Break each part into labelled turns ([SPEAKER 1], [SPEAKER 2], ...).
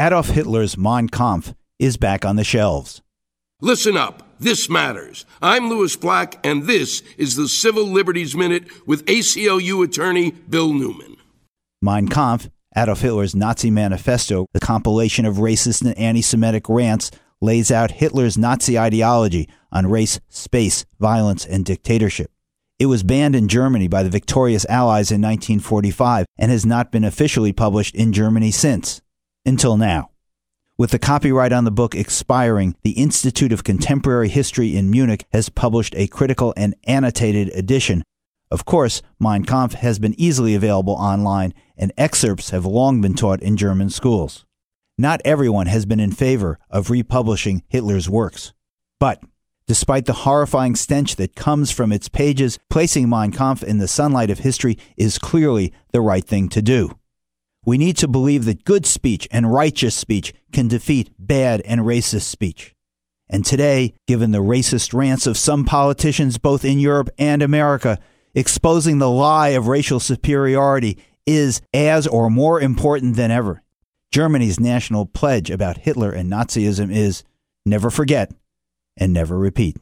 [SPEAKER 1] Adolf Hitler's Mein Kampf is back on the shelves.
[SPEAKER 2] Listen up. This matters. I'm Lewis Black, and this is the Civil Liberties Minute with ACLU attorney Bill Newman.
[SPEAKER 1] Mein Kampf, Adolf Hitler's Nazi manifesto, the compilation of racist and anti Semitic rants, lays out Hitler's Nazi ideology on race, space, violence, and dictatorship. It was banned in Germany by the victorious Allies in 1945 and has not been officially published in Germany since, until now. With the copyright on the book expiring, the Institute of Contemporary History in Munich has published a critical and annotated edition. Of course, Mein Kampf has been easily available online, and excerpts have long been taught in German schools. Not everyone has been in favor of republishing Hitler's works. But despite the horrifying stench that comes from its pages, placing Mein Kampf in the sunlight of history is clearly the right thing to do. We need to believe that good speech and righteous speech can defeat bad and racist speech. And today, given the racist rants of some politicians both in Europe and America, exposing the lie of racial superiority is as or more important than ever. Germany's national pledge about Hitler and Nazism is never forget and never repeat.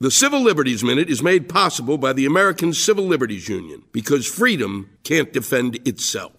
[SPEAKER 2] The Civil Liberties Minute is made possible by the American Civil Liberties Union because freedom can't defend itself.